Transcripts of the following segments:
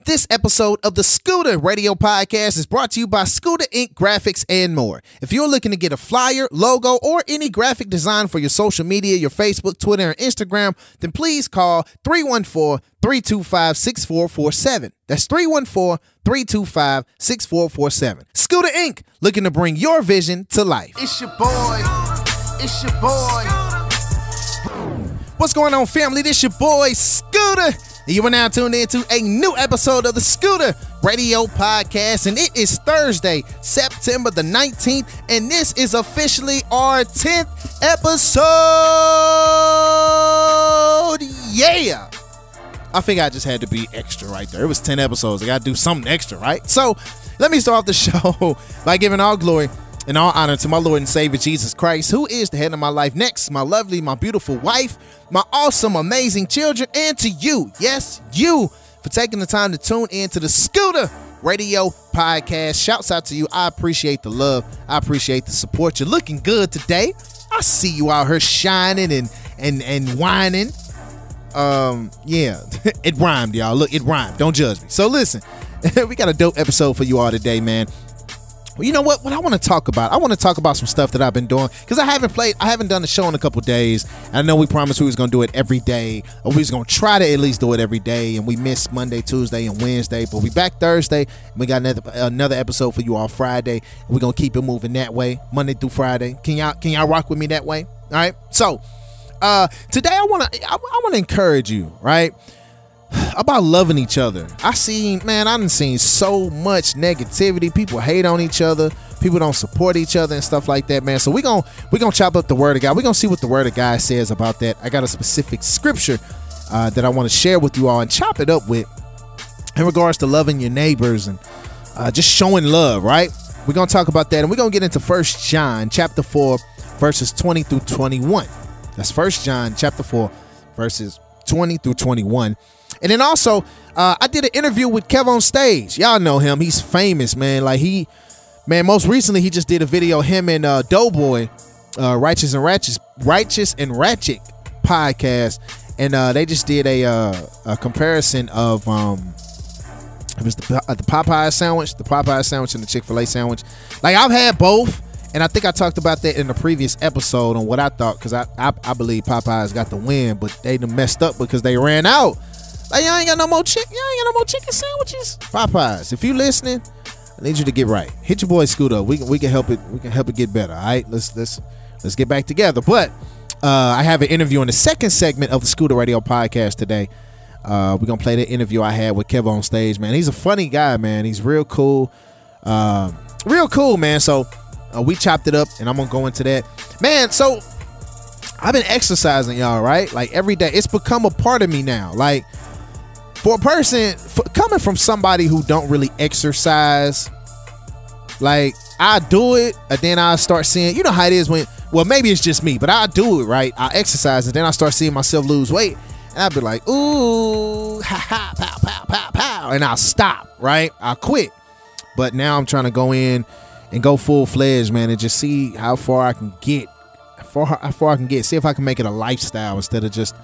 This episode of the Scooda Radio Podcast is brought to you by Scooda Inc. Graphics and more. If you're looking to get a flyer, logo, or any graphic design for your social media, your Facebook, Twitter, and Instagram, then please call 314 325 6447. That's 314 325 6447. Scooda Inc., looking to bring your vision to life. It's your boy. It's your boy. What's going on, family? This your boy, Scooda. You are now tuned into a new episode of the Scooda Radio Podcast. And it is Thursday, September the 19th. And this is officially our 10th episode. Yeah. I think I just had to be extra right there. It was 10 episodes. I got to do something extra, right? So let me start off the show by giving all glory and all honor to my Lord and Savior Jesus Christ, who is the head of my life. Next, my lovely, my beautiful wife, my awesome, amazing children, and to you, yes, you, for taking the time to tune in to the Scooda Radio Podcast. Shouts out to you. I appreciate the love. I appreciate the support. You're looking good today. I see you out here shining and and and whining. Um, yeah, it rhymed, y'all. Look, it rhymed. Don't judge me. So listen, we got a dope episode for you all today, man. Well, you know what? What I want to talk about, I want to talk about some stuff that I've been doing because I haven't played, I haven't done the show in a couple days. I know we promised we was gonna do it every day, or we was gonna try to at least do it every day, and we missed Monday, Tuesday, and Wednesday, but we back Thursday. And we got another another episode for you all Friday. We're gonna keep it moving that way, Monday through Friday. Can y'all can y'all rock with me that way? All right. So uh today I wanna I, I wanna encourage you, right? About loving each other. I seen, man, I done seen so much negativity. People hate on each other. People don't support each other and stuff like that, man. So we gonna we gonna chop up the word of God. We gonna see what the word of God says about that. I got a specific scripture uh, that I want to share with you all and chop it up with in regards to loving your neighbors and uh, just showing love. Right? We're gonna talk about that, and we're gonna get into First John chapter four, verses twenty through twenty-one. That's First John chapter four, verses twenty through twenty-one. And then also, uh, I did an interview with KevonStage. Y'all know him. He's famous, man. Like he, man. Most recently, he just did a video. Him and uh, Doughboy, uh, Righteous and Ratchet, Righteous and Ratchet podcast, and uh, they just did a, uh, a comparison of um, it was the, uh, the Popeye sandwich, the Popeye sandwich, and the Chick Fil A sandwich. Like I've had both. And I think I talked about that in the previous episode on what I thought because I, I I believe Popeyes got the win, but they messed up because they ran out. Like y'all ain't got no more chicken. Y'all ain't got no more chicken sandwiches. Popeyes, if you listening, I need you to get right. Hit your boy Scooda. We can we can help it. We can help it get better. All right, let's let's let's get back together. But uh, I have an interview in the second segment of the Scooda Radio podcast today. Uh, we're gonna play the interview I had with KevonStage. Man, he's a funny guy. Man, he's real cool. Uh, real cool, man. So uh, we chopped it up, and I'm gonna go into that. Man, so I've been exercising, y'all. Right, like every day. It's become a part of me now. Like for a person for, coming from somebody who don't really exercise like i do it and then i start seeing you know how it is when well maybe it's just me but i do it right? I exercise and then i start seeing myself lose weight and i'd be like ooh ha ha pow pow pow pow and i'll stop right? I'll quit. But now i'm trying to go in and go full-fledged man and just see how far i can get how far, how far i can get. See if i can make it a lifestyle instead of just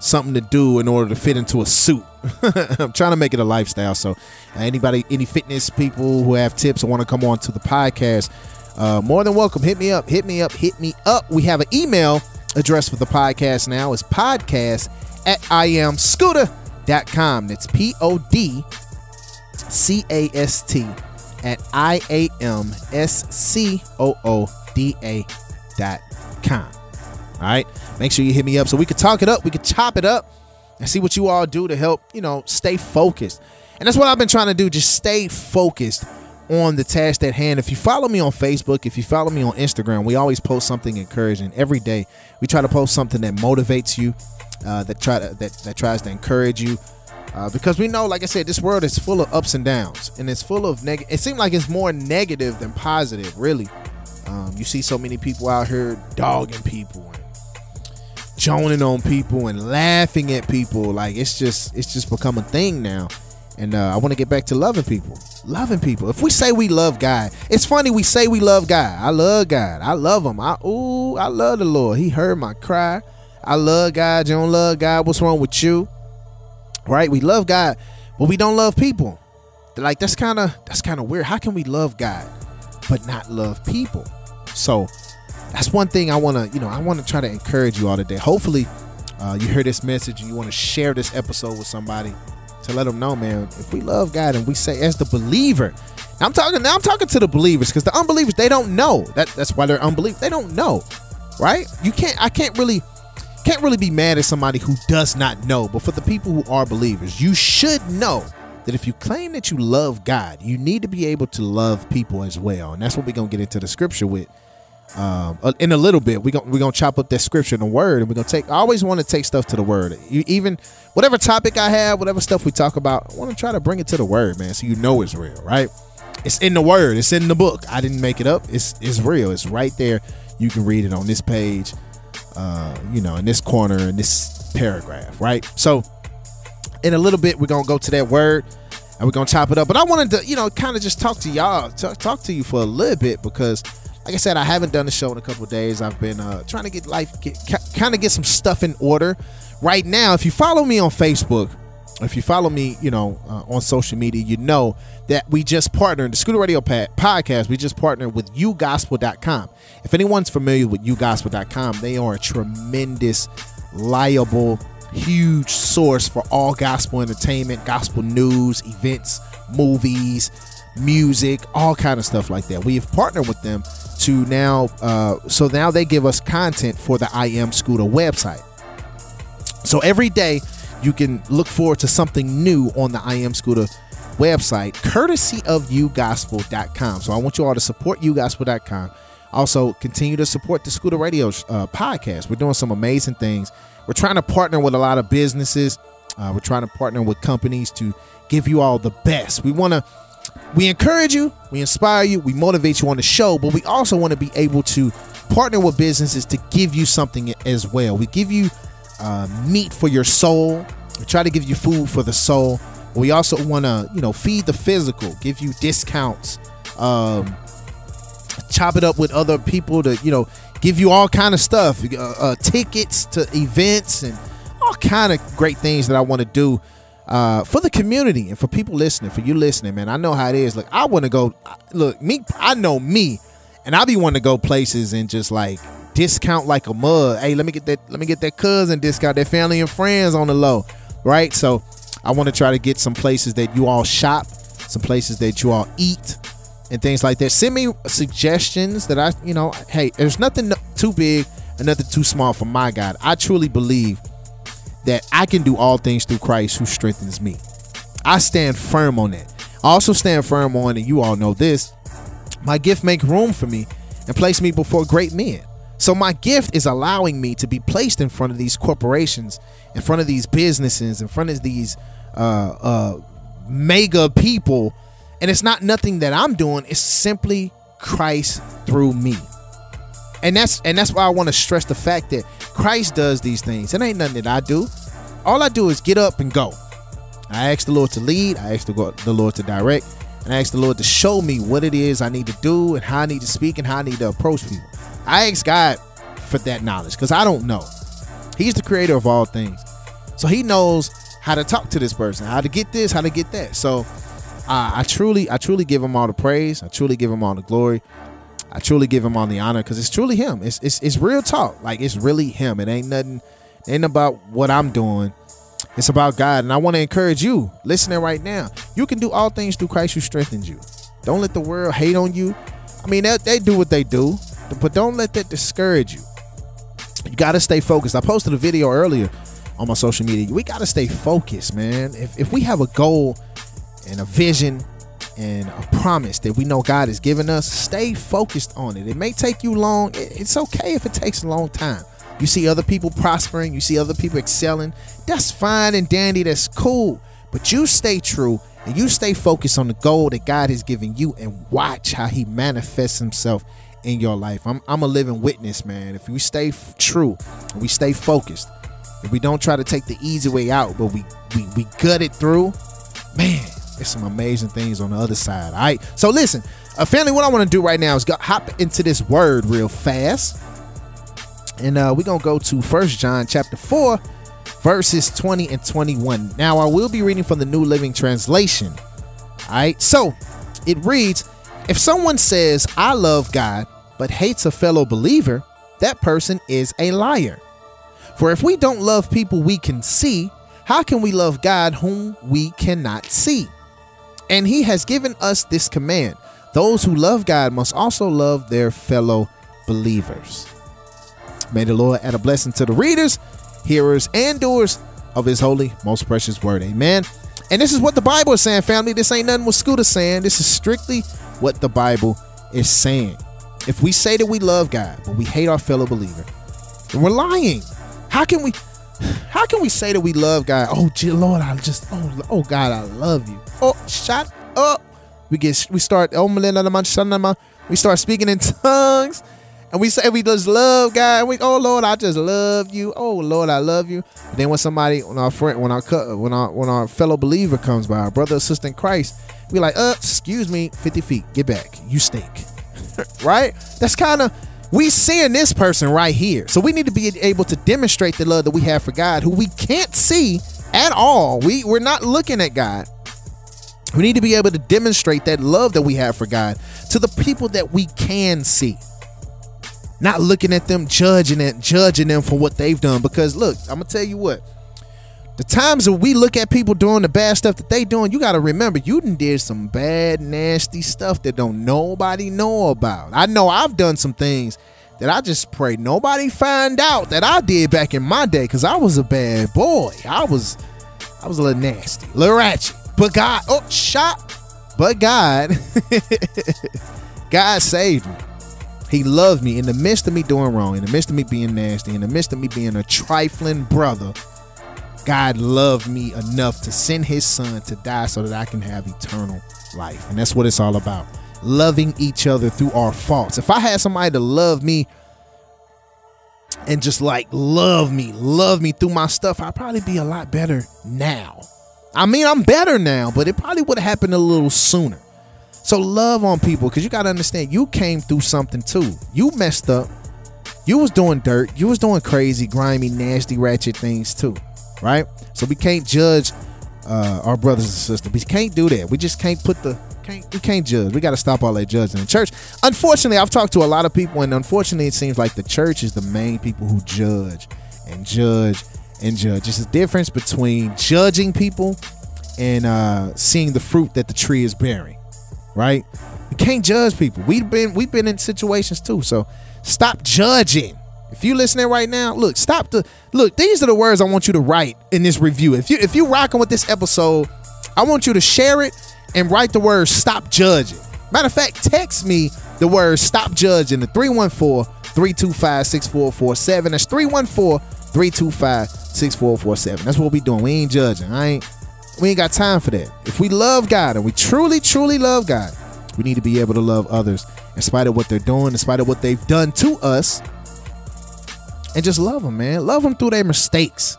something to do in order to fit into a suit. I'm trying to make it a lifestyle. So, uh, anybody, any fitness people who have tips or want to come on to the podcast, uh, more than welcome. Hit me up. Hit me up. Hit me up. We have an email address for the podcast now. It's podcast at iamscooda.com. That's P O D C A S T at I A M S C O O D A dot com. All right. Make sure you hit me up so we could talk it up. We could chop it up and see what you all do to help, you know, stay focused. And that's what I've been trying to do. Just stay focused on the task at hand. If you follow me on Facebook, if you follow me on Instagram, we always post something encouraging every day. We try to post something that motivates you, uh, that try to that, that tries to encourage you. Uh, because we know, like I said, this world is full of ups and downs, and it's full of negative. It seems like it's more negative than positive, really. Um, you see so many people out here dogging people joning on people and laughing at people. Like it's just it's just become a thing now. And uh, I want to get back to loving people. Loving people. If we say we love God, it's funny we say we love God. I love God. I love him. I ooh, I love the Lord. He heard my cry. I love God. You don't love God. What's wrong with you? Right? We love God. but we don't love people. Like that's kind of that's kind of weird. How can we love God but not love people? So that's one thing I want to, you know, I want to try to encourage you all today. Hopefully, uh, you hear this message and you want to share this episode with somebody to let them know, man. If we love God and we say as the believer, I'm talking now I'm talking to the believers because the unbelievers they don't know that that's why they're unbelievers. They don't know, right? You can't I can't really can't really be mad at somebody who does not know. But for the people who are believers, you should know that if you claim that you love God, you need to be able to love people as well. And that's what we're gonna get into the scripture with. Um, uh, in a little bit, we're gonna we're gonna chop up that scripture and the word, and we're gonna take. I always want to take stuff to the word. You, even whatever topic I have, whatever stuff we talk about, I want to try to bring it to the word, man, so you know it's real, right? It's in the word. It's in the book. I didn't make it up. It's it's real. It's right there. You can read it on this page. Uh, you know, in this corner, in this paragraph, right? So, in a little bit, we're gonna go to that word and we're gonna chop it up. But I wanted to, you know, kind of just talk to y'all, talk to you for a little bit because, like I said, I haven't done the show in a couple days. I've been uh, trying to get life, kind of get some stuff in order. Right now, if you follow me on Facebook, if you follow me, you know, uh, on social media, you know that we just partnered the Scooda Radio podcast. We just partnered with yougospel.com. If anyone's familiar with yougospel.com, they are a tremendous, liable huge source for all gospel entertainment, gospel news, events, movies, music, all kind of stuff like that. We have partnered with them to now, uh, so now they give us content for the I Am Scooda website. So every day you can look forward to something new on the I Am Scooda website, courtesy of ugospel.com. So I want you all to support ugospel.com. Also, continue to support the Scooda Radio uh, podcast. We're doing some amazing things we're trying to partner with a lot of businesses. Uh, we're trying to partner with companies to give you all the best. We want to, we encourage you, we inspire you, we motivate you on the show, but we also want to be able to partner with businesses to give you something as well. We give you uh, meat for your soul. We try to give you food for the soul. We also want to, you know, feed the physical, give you discounts, um, chop it up with other people to, you know, give you all kind of stuff, uh, uh, tickets to events and all kind of great things that I want to do uh, for the community and for people listening, for you listening, man. I know how it is. Like I want to go. Look, me, I know me, and I be wanting to go places and just like discount like a mug. Hey, let me get that. Let me get that cousin discount. That family and friends on the low, right? So I want to try to get some places that you all shop, some places that you all eat and things like that. Send me suggestions that I, you know, hey, there's nothing too big and nothing too small for my God. I truly believe that I can do all things through Christ who strengthens me. I stand firm on that. I also stand firm on, and you all know this, my gift make room for me and place me before great men. So my gift is allowing me to be placed in front of these corporations, in front of these businesses, in front of these uh, uh, mega people and it's not nothing that I'm doing, it's simply Christ through me. And that's and that's why I want to stress the fact that Christ does these things. It ain't nothing that I do. All I do is get up and go. I ask the Lord to lead, I ask the Lord to direct, and I ask the Lord to show me what it is I need to do and how I need to speak and how I need to approach people. I ask God for that knowledge because I don't know. He's the creator of all things. So he knows how to talk to this person, how to get this, how to get that. So I, I truly, I truly give him all the praise. I truly give him all the glory. I truly give him all the honor because it's truly him. It's, it's it's real talk. Like it's really him. It ain't nothing. Ain't about what I'm doing. It's about God. And I want to encourage you, listening right now. You can do all things through Christ who strengthens you. Don't let the world hate on you. I mean, they, they do what they do, but don't let that discourage you. You got to stay focused. I posted a video earlier on my social media. We got to stay focused, man. If, if we have a goal and a vision and a promise that we know God has given us, stay focused on it. It may take you long. It's okay if it takes a long time. You see other people prospering, you see other people excelling. That's fine and dandy, that's cool. But you stay true and you stay focused on the goal that God has given you and watch how He manifests Himself in your life. I'm, I'm a living witness, man. If we stay f- true and we stay focused, if we don't try to take the easy way out, but we, we, we gut it through, man, there's some amazing things on the other side. All right. So listen, uh, family, what I want to do right now is go, hop into this word real fast. And uh, we're to go to First John chapter 4, verses 20 and 21. Now, I will be reading from the New Living Translation. All right, so it reads If someone says, I love God, but hates a fellow believer, that person is a liar. For if we don't love people we can see, how can we love God whom we cannot see? And he has given us this command those who love God must also love their fellow believers. May the Lord add a blessing to the readers, hearers, and doers of his holy, most precious word. Amen. And this is what the Bible is saying, family. This ain't nothing what Scooda saying. This is strictly what the Bible is saying. If we say that we love God, but we hate our fellow believer, then we're lying. How can we how can we say that we love God? Oh, Lord, I just oh oh God, I love you. Oh, shut up. We get we start oh we start speaking in tongues and we say we just love God. We, oh Lord, I just love you. Oh Lord, I love you. And then when somebody, when our friend, when our when our when our fellow believer comes by, our brother in Christ, we like, uh, excuse me, fifty feet, get back. You stink. right? That's kind of we seeing this person right here. So we need to be able to demonstrate the love that we have for God, who we can't see at all. We we're not looking at God. We need to be able to demonstrate that love that we have for God to the people that we can see. Not looking at them, judging it, judging them for what they've done. Because look, I'm gonna tell you what. The times that we look at people doing the bad stuff that they doing, you gotta remember you done did some bad, nasty stuff that don't nobody know about. I know I've done some things that I just pray nobody find out that I did back in my day because I was a bad boy. I was I was a little nasty, a little ratchet. But God, oh, shot. But God, God saved me. He loved me in the midst of me doing wrong, in the midst of me being nasty, in the midst of me being a trifling brother. God loved me enough to send his son to die so that I can have eternal life. And that's what it's all about. Loving each other through our faults. If I had somebody to love me and just like love me, love me through my stuff, I'd probably be a lot better now. I mean, I'm better now, but it probably would have happened a little sooner. So love on people because you got to understand you came through something too. You messed up. You was doing dirt. You was doing crazy, grimy, nasty, ratchet things too, right? So we can't judge uh, our brothers and sisters. We can't do that. We just can't put the can't we can't judge. We got to stop all that judging in the church. Unfortunately, I've talked to a lot of people, and unfortunately, it seems like the church is the main people who judge and judge and judge. It's a difference between judging people and uh, seeing the fruit that the tree is bearing. Right? You can't judge people. We've been we've been in situations too. So stop judging. If you listening right now, look, stop the look. These are the words I want you to write in this review. If you if you rocking with this episode, I want you to share it and write the word "stop judging." Matter of fact, text me the word "stop judging" to 314 325 6447. That's 314 325 6447. That's what we doing. We ain't judging. I ain't we ain't got time for that. If we love God and we truly, truly love God, we need to be able to love others in spite of what they're doing, in spite of what they've done to us. And just love them, man. Love them through their mistakes.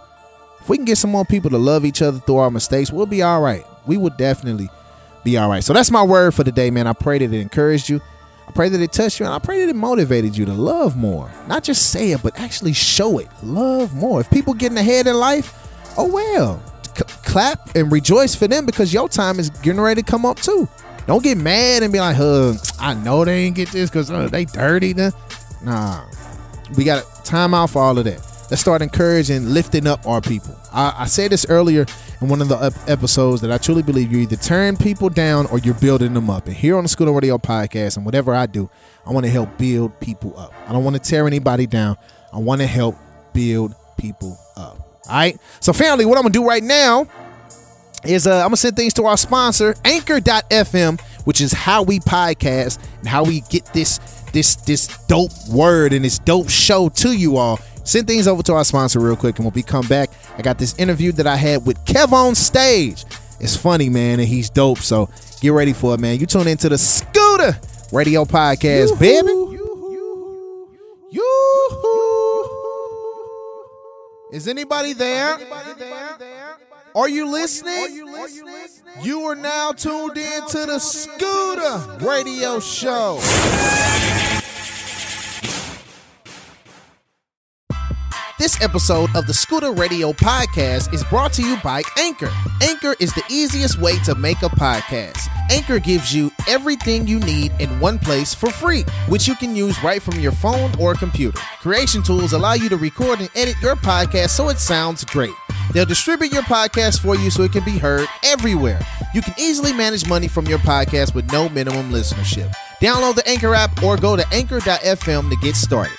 If we can get some more people to love each other through our mistakes, we'll be all right. We would definitely be all right. So that's my word for today, man. I pray that it encouraged you. I pray that it touched you, and I pray that it motivated you to love more. Not just say it, but actually show it. Love more. If people getting ahead in life, oh well. Clap and rejoice for them because your time is getting ready to come up too. Don't get mad and be like, "Huh, I know they ain't get this because uh, they dirty." Then, nah, we got time out for all of that. Let's start encouraging, lifting up our people. I, I said this earlier in one of the episodes that I truly believe you either turn people down or you're building them up. And here on the Scooda Radio podcast and whatever I do, I want to help build people up. I don't want to tear anybody down. I want to help build people up. All right. So, family, what I'm gonna do right now is uh, I'm gonna send things to our sponsor, Anchor.fm, which is how we podcast and how we get this this this dope word and this dope show to you all. Send things over to our sponsor real quick, and when we come back, I got this interview that I had with KevonStage. It's funny, man, and he's dope. So get ready for it, man. You tune into the Scooda Radio Podcast, Yoo-hoo. baby. Is anybody there? Are you listening? You are now tuned in to the Scooda Radio Show. This episode of the Scooda Radio podcast is brought to you by Anchor. Anchor is the easiest way to make a podcast. Anchor gives you everything you need in one place for free, which you can use right from your phone or computer. Creation tools allow you to record and edit your podcast so it sounds great. They'll distribute your podcast for you so it can be heard everywhere. You can easily manage money from your podcast with no minimum listenership. Download the Anchor app or go to anchor.fm to get started.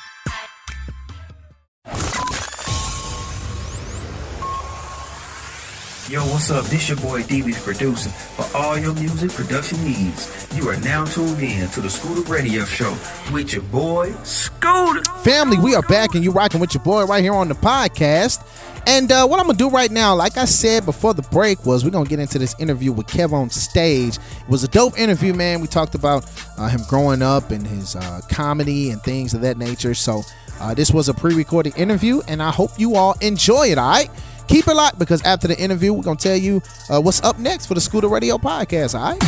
Yo, what's up? This your boy DB's producing. For all your music production needs, you are now tuned in to the Scooda Radio Show with your boy Scooda. Family, we are back and you rocking with your boy right here on the podcast. And uh, what I'm gonna do right now, like I said before the break, was we're gonna get into this interview with KevonStage. It was a dope interview, man. We talked about uh, him growing up and his uh, comedy and things of that nature. So uh, this was a pre-recorded interview, and I hope you all enjoy it. All right. Keep it locked because after the interview, we're gonna tell you uh, what's up next for the Scooda Radio podcast. All right.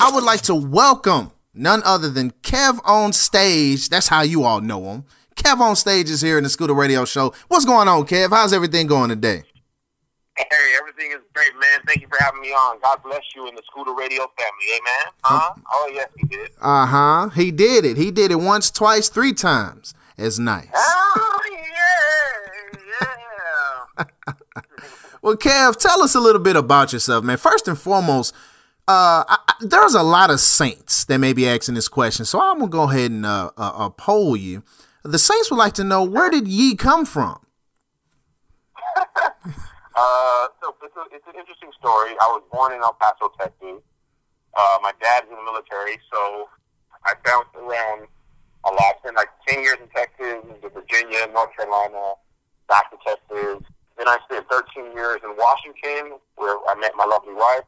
I would like to welcome none other than KevonStage. That's how you all know him. KevonStage is here in the Scooda Radio Show. What's going on, Kev? How's everything going today? Hey, everything is great, man. Thank you for having me on. God bless you and the Scooda Radio family. Amen. Huh? Oh, yes, he did. Uh huh. He did it. He did it once, twice, three times. It's nice. Oh, yeah. Yeah. Well, Kev, tell us a little bit about yourself, man. First and foremost, uh, I, I- there's a lot of saints that may be asking this question, so I'm gonna go ahead and uh, uh, uh, poll you. The saints would like to know where did ye come from? uh, so it's, a, it's an interesting story. I was born in El Paso, Texas. Uh, my dad's in the military, so I bounced around a lot. Spent like 10 years in Texas, Virginia, North Carolina, back to Texas. Then I spent 13 years in Washington, where I met my lovely wife,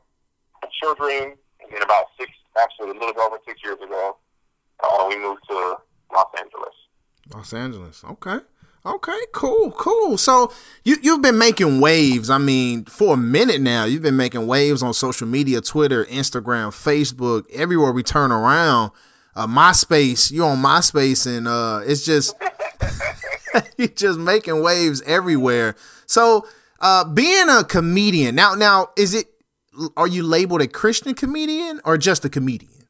and children. And then about six, actually a little bit over six years ago, uh, we moved to Los Angeles. Los Angeles. Okay. Okay, cool, cool. So you you've been making waves. I mean, for a minute now, you've been making waves on social media, Twitter, Instagram, Facebook, everywhere we turn around. Uh, MySpace, you're on MySpace, and uh, it's just you're just making waves everywhere. So, uh, being a comedian now, now is it? Are you labeled a Christian comedian or just a comedian?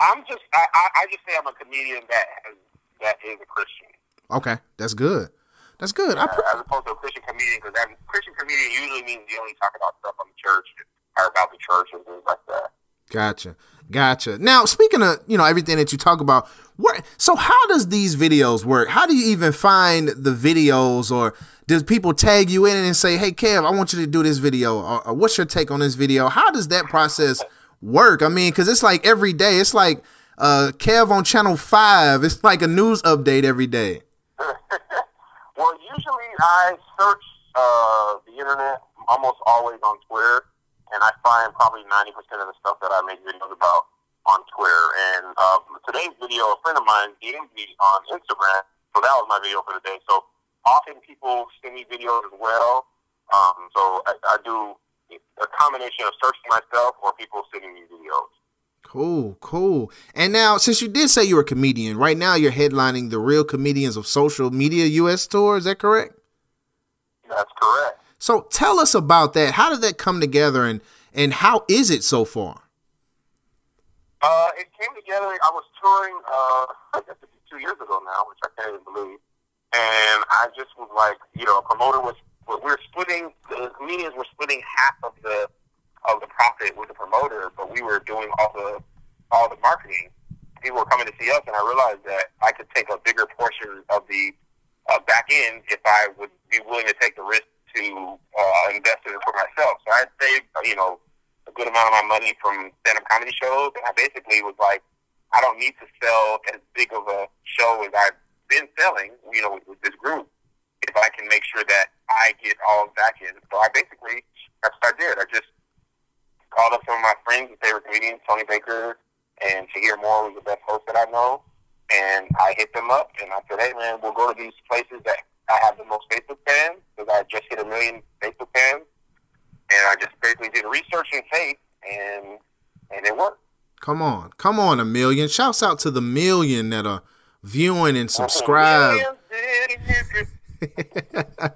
I'm just, I, I, I just say I'm a comedian that has, that is a Christian. Okay, that's good. That's good. I as opposed to a Christian comedian, because that Christian comedian usually means you only talk about stuff on the church or about the church and things like that. Gotcha. Gotcha. Now, speaking of, you know, everything that you talk about, where so how does these videos work? How do you even find the videos or does people tag you in and say, "Hey Kev, I want you to do this video." Or, or what's your take on this video? How does that process work? I mean, cuz it's like every day. It's like uh Kev on channel 5. It's like a news update every day. Well, usually I search uh, the internet almost always on Twitter, and I find probably 90% of the stuff that I make videos about on Twitter. And uh, today's video, a friend of mine DM'd me on Instagram, so that was my video for the day. So often people send me videos as well. Um, so I, I do a combination of searching myself or people sending me videos. Cool, cool. And now, since you did say you're a comedian, right now you're headlining the Real Comedians of Social Media US tour. Is that correct? That's correct. So tell us about that. How did that come together, and and how is it so far? Uh, it came together. I was touring, uh, two years ago now, which I can't even believe. And I just was like, you know, a promoter was, we we're splitting, the comedians were splitting half of the, of the profit with the promoter, but we were doing all the, all the marketing. People were coming to see us, and I realized that I could take a bigger portion of the uh, back end if I would be willing to take the risk to uh, invest in it for myself. So I'd save, you know, a good amount of my money from stand-up comedy shows, and I basically was like, I don't need to sell as big of a show as I've been selling, you know, with, with this group, if I can make sure that I get all back end. So I basically, that's what I did. I just called up some of my friends and favorite comedians, Tony Baker and Shahir Moore was the best host that I know, and I hit them up, and I said, hey, man, we'll go to these places that I have the most Facebook fans, because I just hit a million Facebook fans, and I just basically did research and faith, and and it worked. Come on, come on, a million. Shouts out to the million that are viewing and oh, subscribe.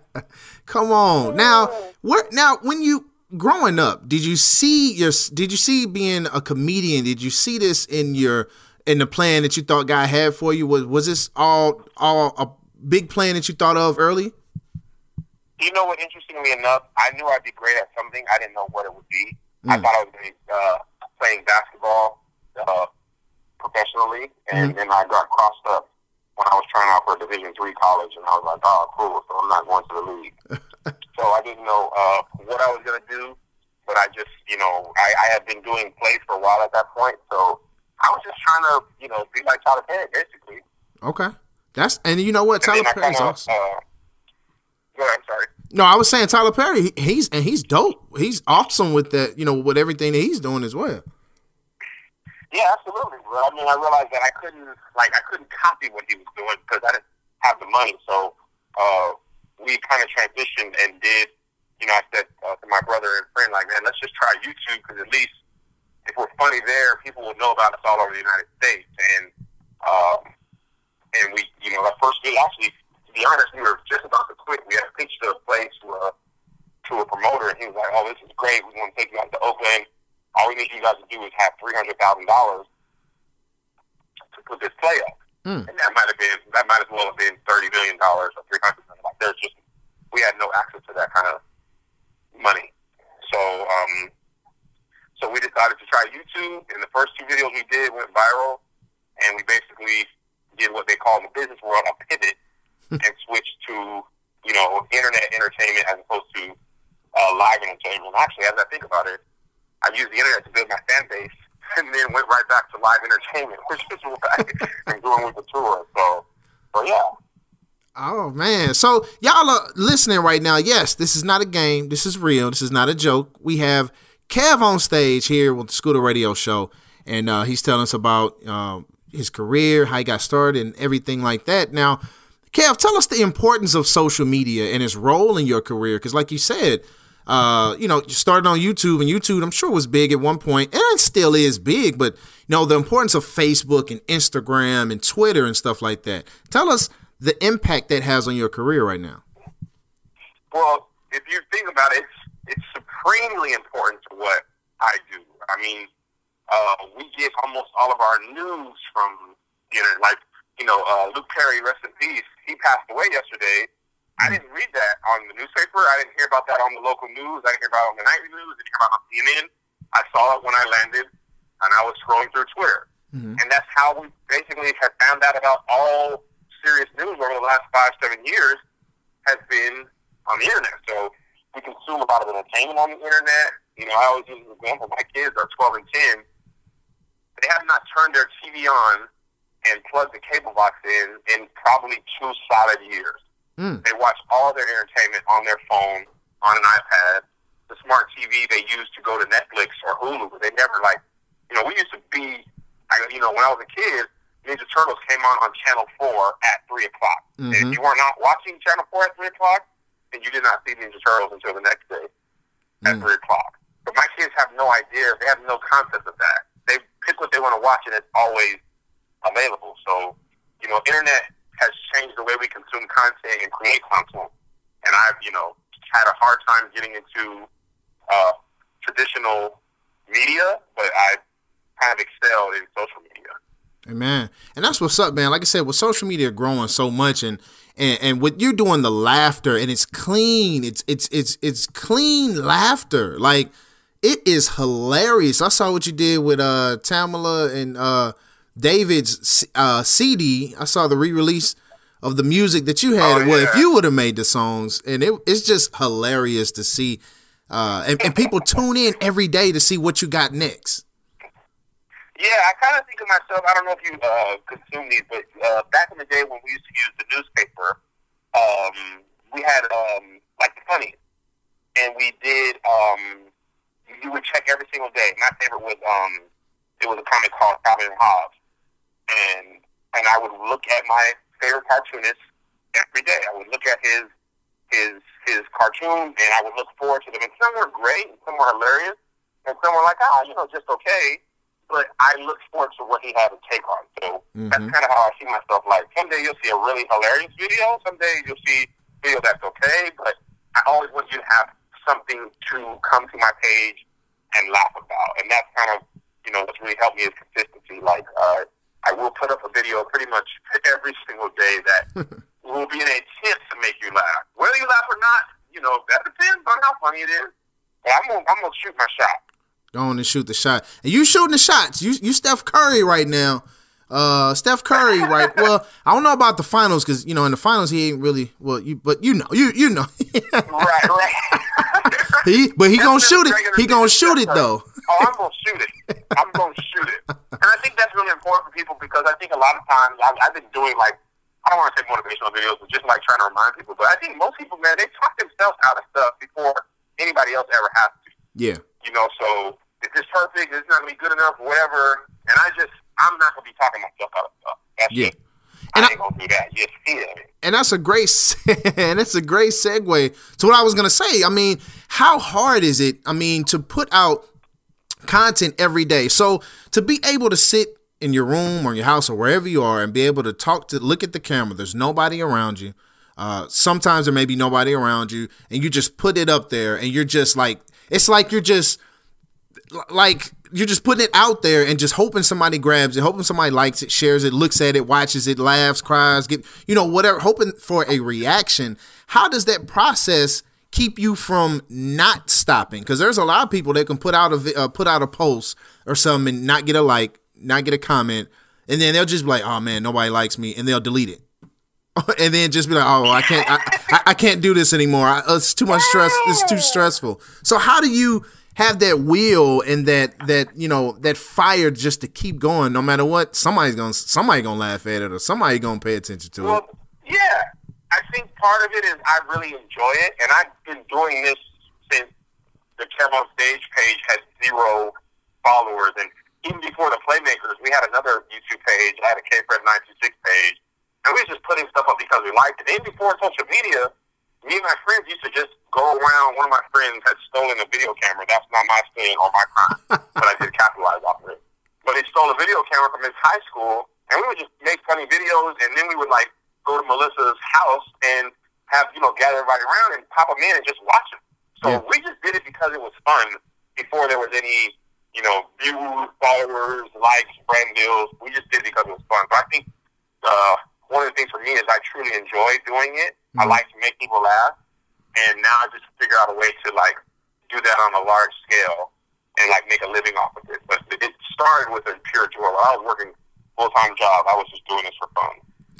Come on. Oh. Now, what now when you growing up, did you see your did you see being a comedian? Did you see this in your in the plan that you thought God had for you? Was was this all all a big plan that you thought of early? You know what? Interestingly enough, I knew I'd be great at something. I didn't know what it would be. I Mm. thought I was going to be uh, playing basketball uh, professionally, and then I got crossed up when I was trying out for a Division three college, and I was like, "Oh, cool!" So I'm not going to the league. so I didn't know uh, what I was going to do, but I just, you know, I, I had been doing plays for a while at that point, so I was just trying to, you know, be like Tyler Perry, basically. Okay. That's and you know what Tyler Perry's kinda, awesome. Uh, go I'm sorry. No, I was saying Tyler Perry. he- He's and he's dope. He's awesome with that. You know, with everything that he's doing as well. Yeah, absolutely. Bro. I mean, I realized that I couldn't, like, I couldn't copy what he was doing because I didn't have the money. So uh, we kind of transitioned and did, you know, I said uh, to my brother and friend, like, man, let's just try YouTube because at least if we're funny there, people will know about us all over the United States. And um, and we, you know, our first video, actually, to be honest, we were just about to quit. We had pitched a place to a to a promoter, and he was like, "Oh, this is great. We want to take you out to Oakland. All we need you guys to do is have three hundred thousand dollars to put this play up." Mm. And that might have been that might as well have been thirty million dollars or three hundred million. Like, there's just we had no access to that kind of money. So, um, so we decided to try YouTube, and the first two videos we did went viral, and we basically did what they call in the business world a pivot and switched to you know internet entertainment as opposed to uh, live entertainment. Actually, as I think about it, I used the internet to build my fan base, and then went right back to live entertainment, which is what I'm doing with the tour. So, so yeah. Oh man. So y'all are listening right now. Yes, this is not a game. This is real. This is not a joke. We have KevonStage here with the Scooda Radio Show, and uh, he's telling us about um, his career, how he got started, and everything like that. Now, Kev, tell us the importance of social media and its role in your career, because like you said, uh, you know, you started on YouTube, and YouTube, I'm sure, was big at one point, and it still is big. But you know, the importance of Facebook and Instagram and Twitter and stuff like that. Tell us the impact that has on your career right now. Well, if you think about it, it's, it's supremely important to what I do. I mean, uh, we get almost all of our news from, you know, like, you know, uh, Luke Perry, rest in peace. He passed away yesterday. I didn't read that on the newspaper. I didn't hear about that on the local news. I didn't hear about it on the nightly news. I didn't hear about it on CNN. I saw it when I landed, and I was scrolling through Twitter. And that's how we basically have found out about all serious news over the last five, seven years has been on the internet. So we consume a lot of entertainment on the internet. You know, I always use an example. My kids are 12 and 10. They have not turned their TV on and plugged the cable box in in probably two solid years. Mm. They watch all their entertainment on their phone, on an iPad, the smart TV they use to go to Netflix or Hulu. They never like, you know, we used to be, I, you know, when I was a kid, Ninja Turtles came on on Channel Four at three o'clock. And Mhm. if you were not watching Channel Four at three o'clock, then you did not see Ninja Turtles until the next day at Mm. three o'clock. But my kids have no idea; they have no concept of that. Pick what they want to watch, and it's always available. So, you know, internet has changed the way we consume content and create content. And I've, you know, had a hard time getting into uh, traditional media, but I kind of excelled in social media. Amen. And that's what's up, man. Like I said, with social media growing so much and and, and with you doing the laughter and it's clean. It's it's it's it's clean laughter. Like it is hilarious. I saw what you did with uh Tamela and uh David's uh CD. I saw the re-release of the music that you had. Oh, Well, if you would have made the songs, and it, it's just hilarious to see, uh, and, and people tune in every day to see what you got next. Yeah, I kind of think of myself. I don't know if you uh, consume these, but uh, back in the day when we used to use the newspaper, um, we had um, like the funnies, and we did. Um, you would check every single day. My favorite was um, it was a comic called Calvin and Hobbes, and and I would look at my favorite cartoonist every day. I would look at his his his cartoon, and I would look forward to them. And some were great, and some were hilarious, and some were like, ah, you know, just okay. but I look forward to what he had to take on. So that's Mhm. kind of how I see myself. Like someday you'll see a really hilarious video. Someday you'll see a video that's okay. But I always want you to have something to come to my page and laugh about, and that's kind of you know what's really helped me is consistency. Like uh, I will put up a video pretty much every single day that will be an attempt to make you laugh. Whether you laugh or not, you know that depends on how funny it is. But I'm gonna I'm gonna shoot my shot. Go on and shoot the shot. And you shooting the shots. You you Steph Curry right now. Uh, Steph Curry, right? Well, I don't know about the finals because you know in the finals he ain't really well. You but you know you you know Right, right. he but he gonna shoot it. He gonna shoot it though. Oh, I'm gonna shoot it. I'm gonna shoot it. And I think that's really important for people because I think a lot of times I've, I've been doing like I don't want to say motivational videos, but just like trying to remind people. But I think most people, man, they talk themselves out of stuff before anybody else ever has to. Yeah. You know, so if it's perfect, it's not gonna be good enough, whatever. And I just, I'm not gonna be talking myself out of stuff. That's Yeah. And I I- gonna do that. Just feel it. and that's a great and it's a great segue to what I was gonna say. I mean, how hard is it? I mean, to put out content every day. So to be able to sit in your room or your house or wherever you are and be able to talk to look at the camera, there's nobody around you. Uh, sometimes there may be nobody around you, and you just put it up there, and you're just like, it's like you're just like you're just putting it out there and just hoping somebody grabs it, hoping somebody likes it, shares it, looks at it, watches it, laughs, cries, get you know whatever, hoping for a reaction. How does that process keep you from not stopping? Because there's a lot of people that can put out a uh, put out a post or something and not get a like, not get a comment, and then they'll just be like, "Oh man, nobody likes me," and they'll delete it. and then just be like, "Oh, I can't, I, I, I can't do this anymore. I, it's too much stress. It's too stressful." So, how do you have that will and that that you know that fire just to keep going, no matter what? Somebody's gonna somebody gonna laugh at it, or somebody gonna pay attention to it. Yeah. I think part of it is I really enjoy it, and I've been doing this since the Kev Stage page had zero followers, and even before the Playmakers, we had another YouTube page. I had a KFred926 page, and we was just putting stuff up because we liked it. Even before social media, me and my friends used to just go around. One of my friends had stolen a video camera. That's not my thing or my crime, but I did capitalize off of it. But he stole a video camera from his high school, and we would just make funny videos, and then we would like go to Melissa's house and have you know gather everybody around and pop them in and just watch them. So Yeah. we just did it because it was fun before there was any you know views, followers, likes, brand deals. We just did it because it was fun. So I think uh, one of the things for me is I truly enjoy doing it. I Mhm. like to make people laugh, and now I just figure out a way to like do that on a large scale and like make a living off of it. But it started with a pure joy. While I was working full time job, I was just doing this for fun.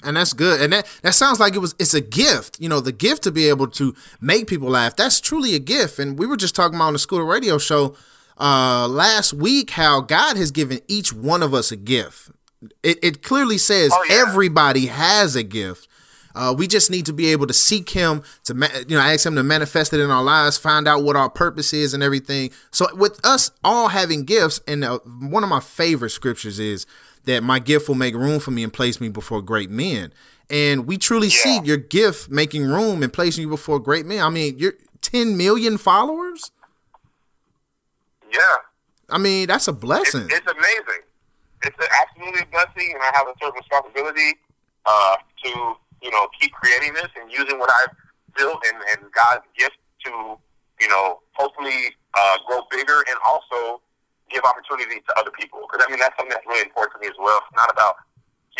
and that's good and that that sounds like it was it's a gift you know the gift to be able to make people laugh that's truly a gift and we were just talking about on the scooda radio show uh last week how god has given each one of us a gift it, it clearly says Oh, yeah. everybody has a gift uh, we just need to be able to seek him to ma- you know ask him to manifest it in our lives find out what our purpose is and everything. So with us all having gifts and uh, one of my favorite scriptures is that my gift will make room for me and place me before great men. And we truly see your gift making room and placing you before great men. I mean you're 10 million followers? Yeah. i mean that's a blessing. it's amazing. It's a, absolutely a blessing, and I have a certain responsibility uh, to, you know, keep creating this and using what I've built and, and God's gift to, you know, hopefully uh, grow bigger and also give opportunity to other people. Because, I mean, that's something that's really important to me as well. It's not about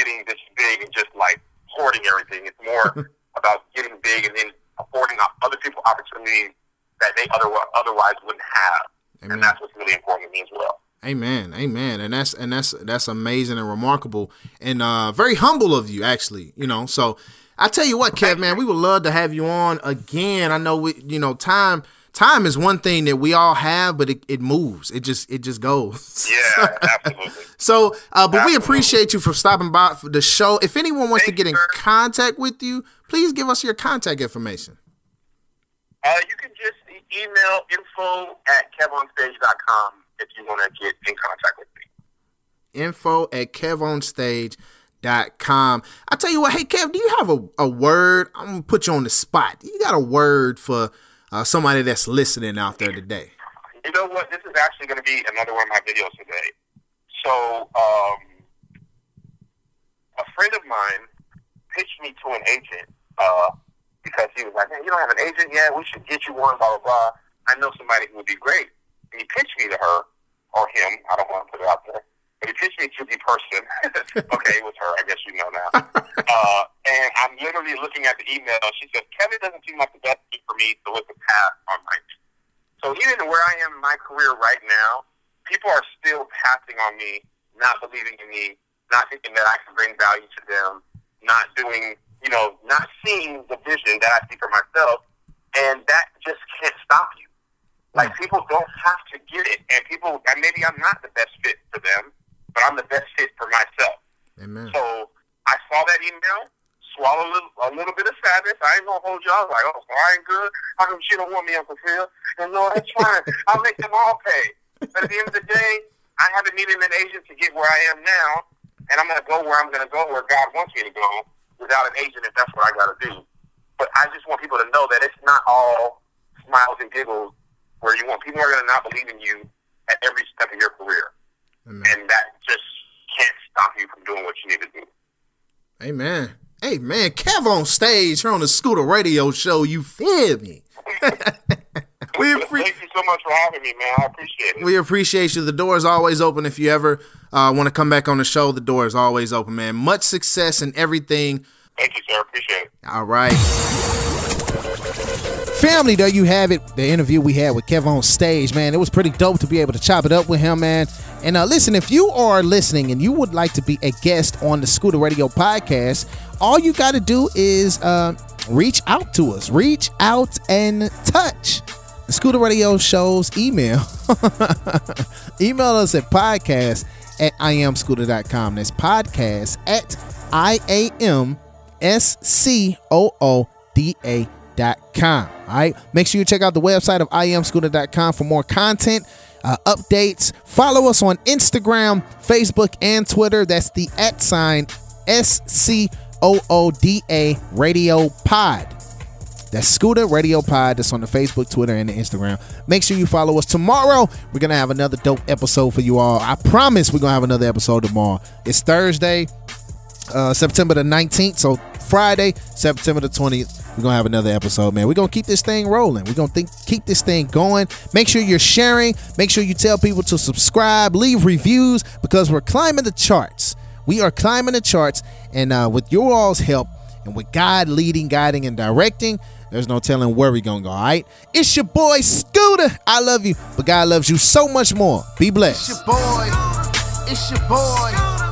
getting this big and just, like, hoarding everything. It's more about getting big and then affording other people opportunities that they otherwise, otherwise wouldn't have. Amen. And that's what's really important to me as well. Amen, amen, and that's and that's that's amazing and remarkable and uh, very humble of you, actually. You know, so I tell you what, Kev, man, we would love to have you on again. I know we, you know, time time is one thing that we all have, but it, it moves. It just it just goes. Yeah, absolutely. So, uh, but we appreciate you for stopping by for the show. If anyone wants Thank to get in sir. contact with you, please give us your contact information. Uh, you can just email info at kevonstage.com if you want to get in contact with me. info at kevonstage.com. I tell you what, hey Kev, do you have a, a word? I'm gonna put you on the spot. You got a word for uh, somebody that's listening out there today. You know what? This is actually going to be another one of my videos today. So, um, a friend of mine pitched me to an agent uh, because he was like, "Hey, you don't have an agent yet? We should get you one." Blah blah blah. I know somebody who would be great. And he pitched me to her or him. I don't want to put it out there. But he pitched me to the person. okay, it was her. I guess you know now. uh, and I'm literally looking at the email. She said, "Kevin doesn't seem like the best fit for me, so it's a pass on my." So even where I am in my career right now, people are still passing on me, not believing in me, not thinking that I can bring value to them, not doing, you know, not seeing the vision that I see for myself, and that just can't stop you. Like people don't have to get it, and people, and maybe I'm not the best fit for them, but I'm the best fit for myself. Amen. So I saw that email, swallowed a little, a little bit of sadness. I ain't gonna hold was like, oh, so I ain't good. How come she don't want me, Uncle Phil? And no, that's fine. I'll make them all pay. But at the end of the day, I haven't needed an agent to get where I am now, and I'm gonna go where I'm gonna go, where God wants me to go, without an agent if that's what I gotta do. But I just want people to know that it's not all smiles and giggles where you want people are gonna not believe in you at every step of your career. Amen. And that just can't stop you from doing what you need to do. Amen. Hey man, KevonStage here on the Scooda Radio Show. You feel me? we appre- Thank you so much for having me, man. I appreciate it. we appreciate you. The door is always open. If you ever uh, want to come back on the show, the door is always open, man. Much success in everything. Thank you, sir. Appreciate it. All right. Family, there you have it. The interview we had with KevonStage, man. It was pretty dope to be able to chop it up with him, man. And uh, listen, if you are listening and you would like to be a guest on the Scooda Radio podcast, all you got to do is uh, reach out to us. Reach out and touch. The Scooda Radio Show's email. email us at podcast at iamscooda.com. That's podcast at I A M S C O O D A. All right. Make sure you check out the website of iamscooda.com for more content, uh, updates. Follow us on Instagram, Facebook, and Twitter. That's the at sign S C O O D A Radio Pod. That's Scooda Radio Pod. That's on the Facebook, Twitter, and the Instagram. Make sure you follow us tomorrow. We're gonna have another dope episode for you all. I promise we're gonna have another episode tomorrow. It's Thursday, uh, September the 19th. So Friday, September the 20th, we're gonna have another episode, man. We're gonna keep this thing rolling. We're gonna think, keep this thing going. Make sure you're sharing. Make sure you tell people to subscribe, leave reviews, because we're climbing the charts. We are climbing the charts, and uh, with your all's help, and with God leading, guiding, and directing, there's no telling where we're gonna go. All right, it's your boy Scooda. I love you, but God loves you so much more. Be blessed. It's your boy. It's your boy.